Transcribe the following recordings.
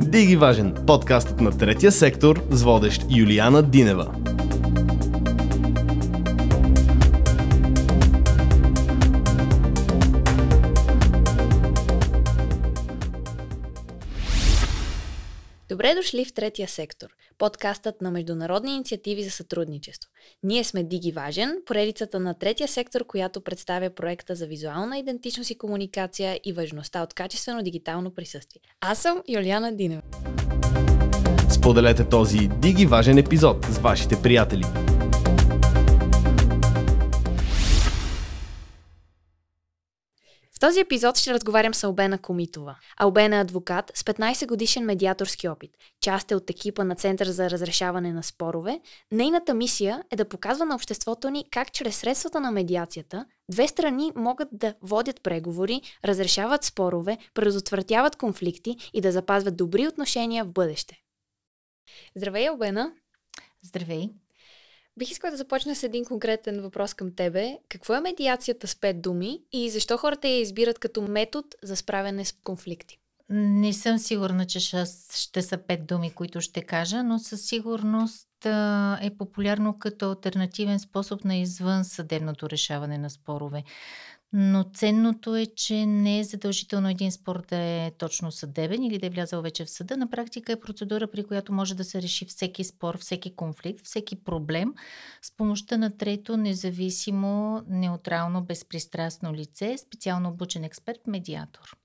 Диги Важен, подкастът на третия сектор с водещ Юлиана Динева. Добре дошли в третия сектор, подкастът на международни инициативи за сътрудничество. Ние сме Диги Важен, поредицата на третия сектор, която представя проекта за визуална идентичност и комуникация и важността от качествено дигитално присъствие. Аз съм Юлиана Динева. Споделете този Диги Важен епизод с вашите приятели. Този епизод ще разговарям с Албена Комитова. Албена е адвокат с 15 годишен медиаторски опит. Част е от екипа на Център за разрешаване на спорове. Нейната мисия е да показва на обществото ни как чрез средствата на медиацията две страни могат да водят преговори, разрешават спорове, предотвратяват конфликти и да запазват добри отношения в бъдеще. Здравей, Албена! Здравей! Бих искала да започна с един конкретен въпрос към тебе. Какво е медиацията с пет думи и защо хората я избират като метод за справяне с конфликти? Не съм сигурна, че ще, са пет думи, които ще кажа, но със сигурност е популярно като альтернативен способ на извън съдебното решаване на спорове. Но ценното е, че не е задължително един спор да е точно съдебен или да е влязъл вече в съда. На практика е процедура, при която може да се реши всеки спор, всеки конфликт, всеки проблем с помощта на трето, независимо, неутрално, безпристрастно лице, специално обучен експерт, медиатор.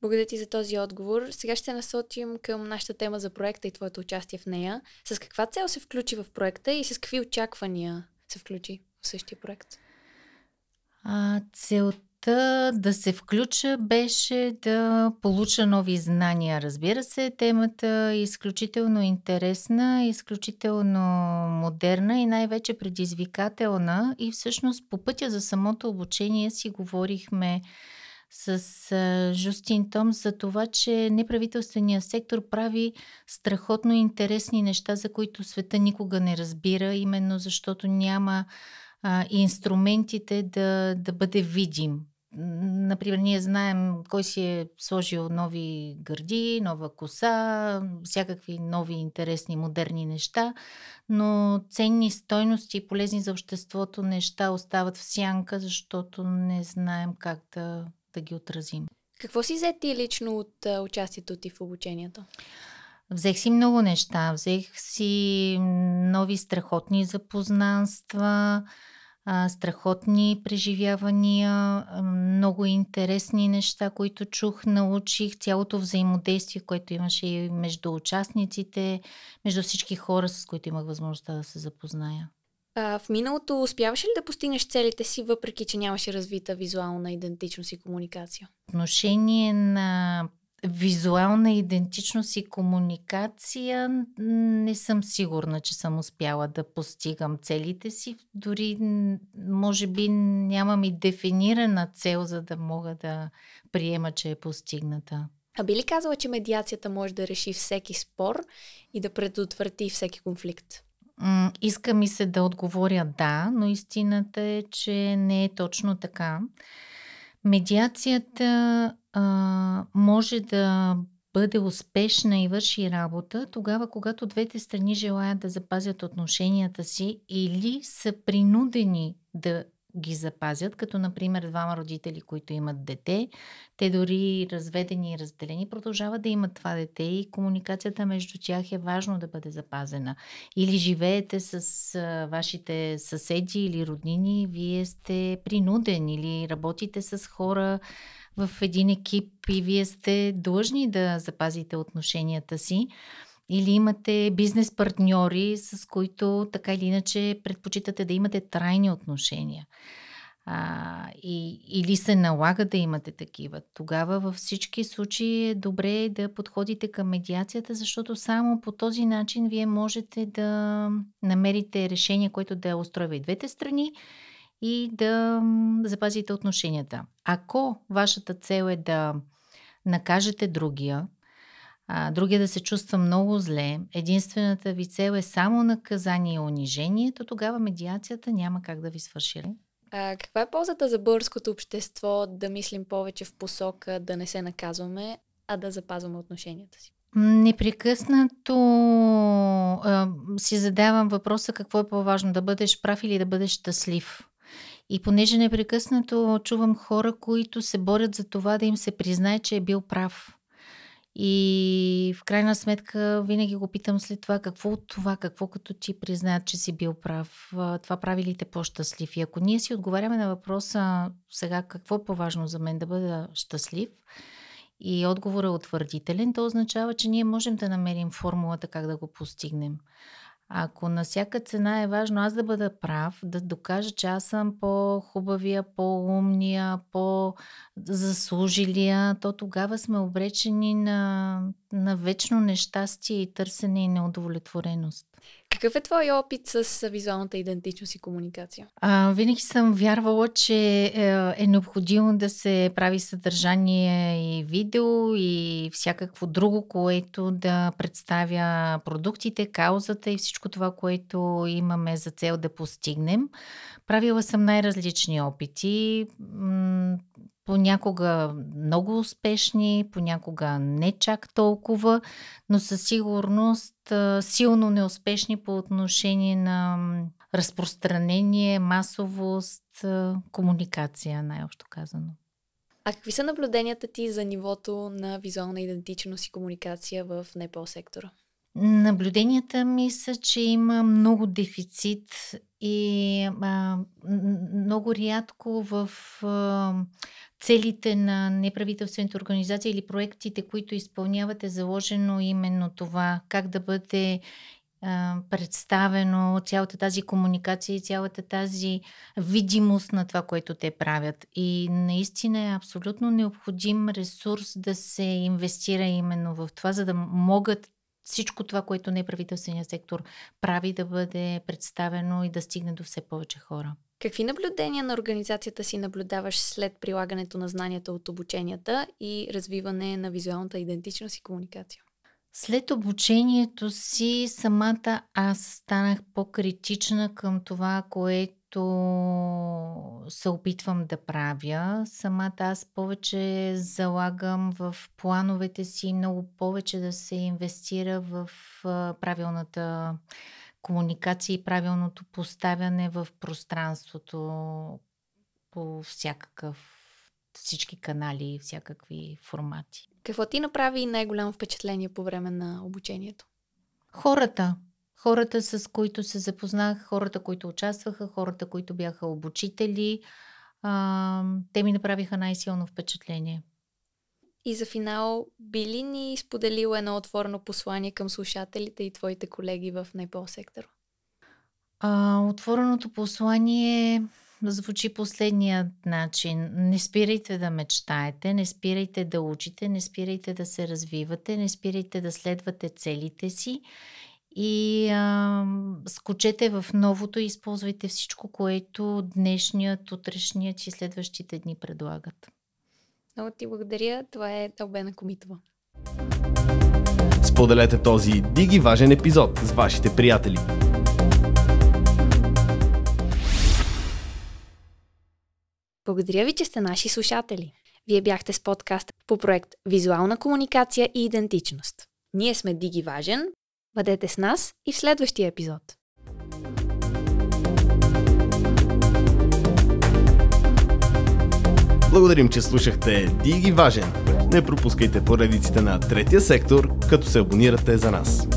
Благодаря ти за този отговор. Сега ще се насочим към нашата тема за проекта и твоето участие в нея. С каква цел се включи в проекта и с какви очаквания се включи в същия проект? А, целта да се включа беше да получа нови знания. Разбира се, темата е изключително интересна, изключително модерна и най-вече предизвикателна. И всъщност по пътя за самото обучение си говорихме с Жустин Том за това, че неправителственият сектор прави страхотно интересни неща, за които света никога не разбира, именно защото няма инструментите да, да бъде видим. Например, ние знаем кой си е сложил нови гърди, нова коса, всякакви нови интересни, модерни неща, но ценни стойности и полезни за обществото неща остават в сянка, защото не знаем как да, да ги отразим. Какво си взе ти лично от участието ти в обучението? Взех си много неща. Взех си нови страхотни запознанства, а, страхотни преживявания, много интересни неща, които чух, научих, цялото взаимодействие, което имаше и между участниците, между всички хора, с които имах възможността да се запозная. А, в миналото успяваше ли да постигнеш целите си, въпреки че нямаше развита визуална идентичност и комуникация? Отношение на визуална идентичност и комуникация не съм сигурна, че съм успяла да постигам целите си. Дори, може би, нямам и дефинирана цел, за да мога да приема, че е постигната. А би ли казала, че медиацията може да реши всеки спор и да предотврати всеки конфликт? Иска ми се да отговоря да, но истината е, че не е точно така. Медиацията а, може да бъде успешна и върши работа тогава, когато двете страни желаят да запазят отношенията си или са принудени да ги запазят, като например двама родители, които имат дете, те дори разведени и разделени продължават да имат това дете и комуникацията между тях е важно да бъде запазена. Или живеете с вашите съседи или роднини, вие сте принуден или работите с хора в един екип и вие сте длъжни да запазите отношенията си или имате бизнес партньори, с които така или иначе предпочитате да имате трайни отношения. А, и, или се налага да имате такива. Тогава във всички случаи е добре да подходите към медиацията, защото само по този начин вие можете да намерите решение, което да устройва и двете страни и да запазите отношенията. Ако вашата цел е да накажете другия, а, другия да се чувства много зле, единствената ви цел е само наказание и унижение, то тогава медиацията няма как да ви свърши. А, каква е ползата за българското общество да мислим повече в посока да не се наказваме, а да запазваме отношенията си? Непрекъснато а, си задавам въпроса какво е по-важно да бъдеш прав или да бъдеш щастлив. И понеже непрекъснато чувам хора, които се борят за това да им се признае, че е бил прав. И в крайна сметка винаги го питам след това какво от това, какво като ти признаят, че си бил прав, това прави ли те по-щастлив? И ако ние си отговаряме на въпроса сега какво е по-важно за мен да бъда щастлив и отговорът е утвърдителен, то означава, че ние можем да намерим формулата как да го постигнем. Ако на всяка цена е важно аз да бъда прав, да докажа, че аз съм по-хубавия, по-умния, по-заслужилия, то тогава сме обречени на, на вечно нещастие и търсене и неудовлетвореност. Какъв е твой опит с визуалната идентичност и комуникация? А, винаги съм вярвала, че е, е необходимо да се прави съдържание и видео и всякакво друго, което да представя продуктите, каузата и всичко това, което имаме за цел да постигнем. Правила съм най-различни опити понякога много успешни, понякога не чак толкова, но със сигурност силно неуспешни по отношение на разпространение, масовост, комуникация, най-общо казано. А какви са наблюденията ти за нивото на визуална идентичност и комуникация в НПО сектора? Наблюденията ми са, че има много дефицит и а, много рядко в а, целите на неправителствените организации или проектите, които изпълнявате, заложено именно това, как да бъде а, представено цялата тази комуникация и цялата тази видимост на това, което те правят. И наистина е абсолютно необходим ресурс да се инвестира именно в това, за да могат всичко това, което неправителственият сектор прави, да бъде представено и да стигне до все повече хора. Какви наблюдения на организацията си наблюдаваш след прилагането на знанията от обученията и развиване на визуалната идентичност и комуникация? След обучението си самата аз станах по-критична към това, което се опитвам да правя. Самата аз повече залагам в плановете си много повече да се инвестира в правилната комуникация и правилното поставяне в пространството по всякакъв всички канали и всякакви формати. Какво ти направи най-голямо впечатление по време на обучението? Хората. Хората, с които се запознах, хората, които участваха, хората, които бяха обучители, а, те ми направиха най-силно впечатление. И за финал, би ли ни споделила едно отворено послание към слушателите и твоите колеги в НПО сектора? А, отвореното послание звучи последния начин. Не спирайте да мечтаете, не спирайте да учите, не спирайте да се развивате, не спирайте да следвате целите си и а, скочете в новото и използвайте всичко, което днешният, утрешният и следващите дни предлагат. Много ти благодаря. Това е Албена Комитова. Споделете този диги важен епизод с вашите приятели. Благодаря ви, че сте наши слушатели. Вие бяхте с подкаст по проект Визуална комуникация и идентичност. Ние сме Диги Важен. Бъдете с нас и в следващия епизод. Благодарим, че слушахте Диги Важен. Не пропускайте поредиците на третия сектор, като се абонирате за нас.